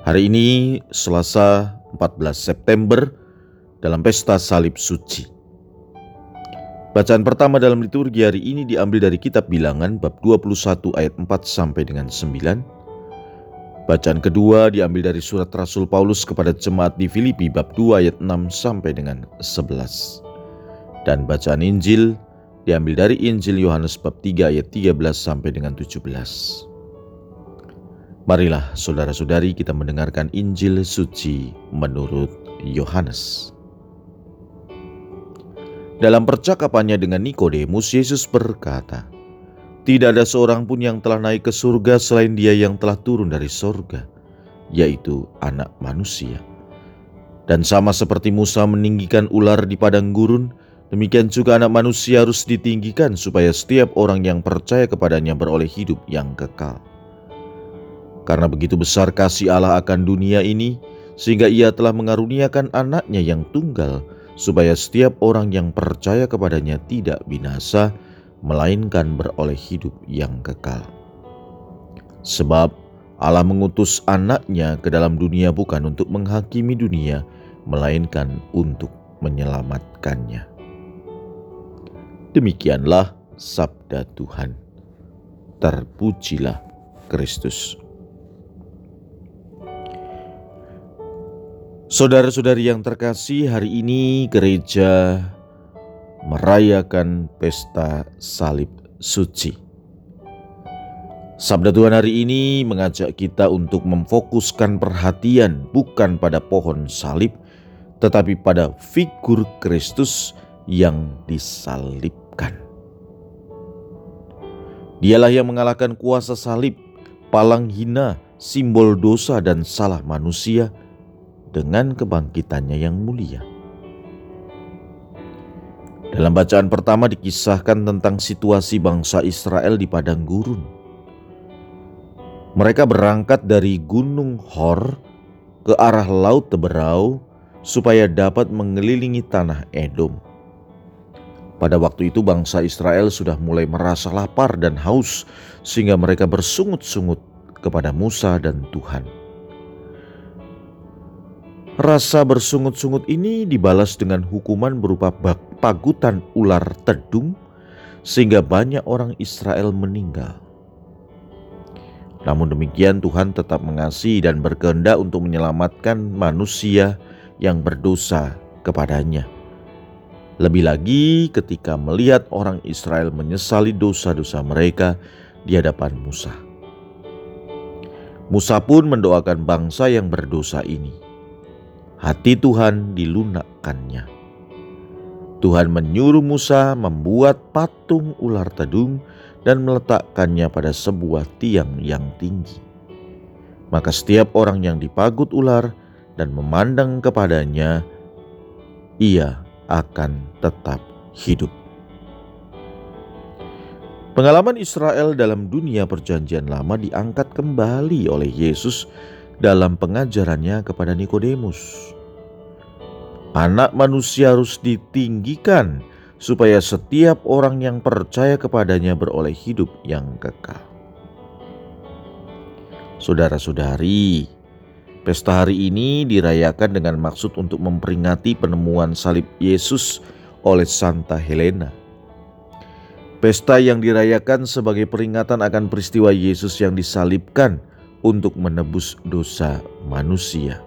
Hari ini Selasa 14 September dalam pesta salib suci. Bacaan pertama dalam liturgi hari ini diambil dari kitab Bilangan bab 21 ayat 4 sampai dengan 9. Bacaan kedua diambil dari surat Rasul Paulus kepada jemaat di Filipi bab 2 ayat 6 sampai dengan 11. Dan bacaan Injil diambil dari Injil Yohanes bab 3 ayat 13 sampai dengan 17. Marilah saudara-saudari kita mendengarkan Injil suci menurut Yohanes. Dalam percakapannya dengan Nikodemus, Yesus berkata, "Tidak ada seorang pun yang telah naik ke surga selain Dia yang telah turun dari surga, yaitu Anak Manusia." Dan sama seperti Musa meninggikan ular di padang gurun, demikian juga Anak Manusia harus ditinggikan supaya setiap orang yang percaya kepadanya beroleh hidup yang kekal. Karena begitu besar kasih Allah akan dunia ini, sehingga ia telah mengaruniakan anaknya yang tunggal, supaya setiap orang yang percaya kepadanya tidak binasa, melainkan beroleh hidup yang kekal. Sebab Allah mengutus anaknya ke dalam dunia bukan untuk menghakimi dunia, melainkan untuk menyelamatkannya. Demikianlah sabda Tuhan. Terpujilah Kristus. Saudara-saudari yang terkasih, hari ini gereja merayakan pesta salib suci. Sabda Tuhan hari ini mengajak kita untuk memfokuskan perhatian bukan pada pohon salib, tetapi pada figur Kristus yang disalibkan. Dialah yang mengalahkan kuasa salib, palang hina, simbol dosa dan salah manusia, dengan kebangkitannya yang mulia. Dalam bacaan pertama dikisahkan tentang situasi bangsa Israel di padang gurun. Mereka berangkat dari Gunung Hor ke arah Laut Teberau supaya dapat mengelilingi tanah Edom. Pada waktu itu bangsa Israel sudah mulai merasa lapar dan haus sehingga mereka bersungut-sungut kepada Musa dan Tuhan. Rasa bersungut-sungut ini dibalas dengan hukuman berupa pagutan ular tedung, sehingga banyak orang Israel meninggal. Namun demikian, Tuhan tetap mengasihi dan berkehendak untuk menyelamatkan manusia yang berdosa kepadanya. Lebih lagi, ketika melihat orang Israel menyesali dosa-dosa mereka di hadapan Musa, Musa pun mendoakan bangsa yang berdosa ini hati Tuhan dilunakkannya. Tuhan menyuruh Musa membuat patung ular tedung dan meletakkannya pada sebuah tiang yang tinggi. Maka setiap orang yang dipagut ular dan memandang kepadanya, ia akan tetap hidup. Pengalaman Israel dalam dunia Perjanjian Lama diangkat kembali oleh Yesus dalam pengajarannya kepada Nikodemus. Anak manusia harus ditinggikan supaya setiap orang yang percaya kepadanya beroleh hidup yang kekal. Saudara-saudari, pesta hari ini dirayakan dengan maksud untuk memperingati penemuan salib Yesus oleh Santa Helena. Pesta yang dirayakan sebagai peringatan akan peristiwa Yesus yang disalibkan untuk menebus dosa manusia.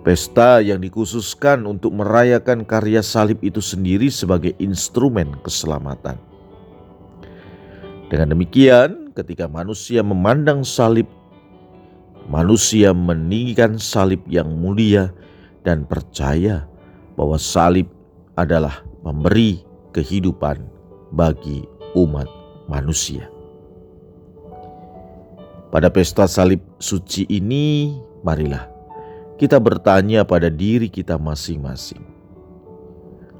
Pesta yang dikhususkan untuk merayakan karya salib itu sendiri sebagai instrumen keselamatan. Dengan demikian, ketika manusia memandang salib, manusia meninggikan salib yang mulia dan percaya bahwa salib adalah memberi kehidupan bagi umat manusia. Pada pesta salib suci ini, marilah kita bertanya pada diri kita masing-masing,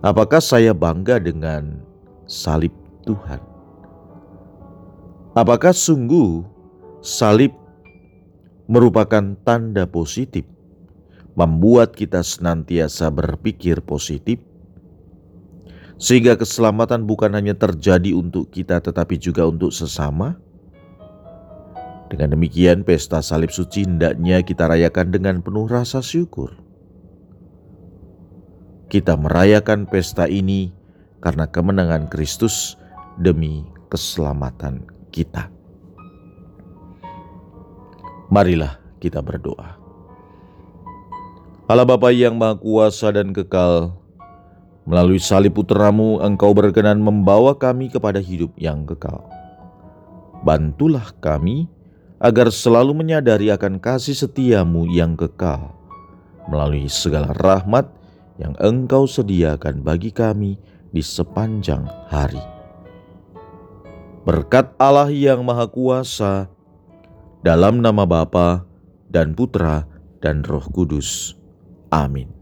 apakah saya bangga dengan salib Tuhan? Apakah sungguh salib merupakan tanda positif, membuat kita senantiasa berpikir positif, sehingga keselamatan bukan hanya terjadi untuk kita, tetapi juga untuk sesama? Dengan demikian, pesta salib suci hendaknya kita rayakan dengan penuh rasa syukur. Kita merayakan pesta ini karena kemenangan Kristus demi keselamatan kita. Marilah kita berdoa. Allah Bapa yang Maha Kuasa dan Kekal, melalui salib putramu engkau berkenan membawa kami kepada hidup yang kekal. Bantulah kami agar selalu menyadari akan kasih setiamu yang kekal melalui segala rahmat yang engkau sediakan bagi kami di sepanjang hari. Berkat Allah yang Maha Kuasa, dalam nama Bapa dan Putra dan Roh Kudus. Amin.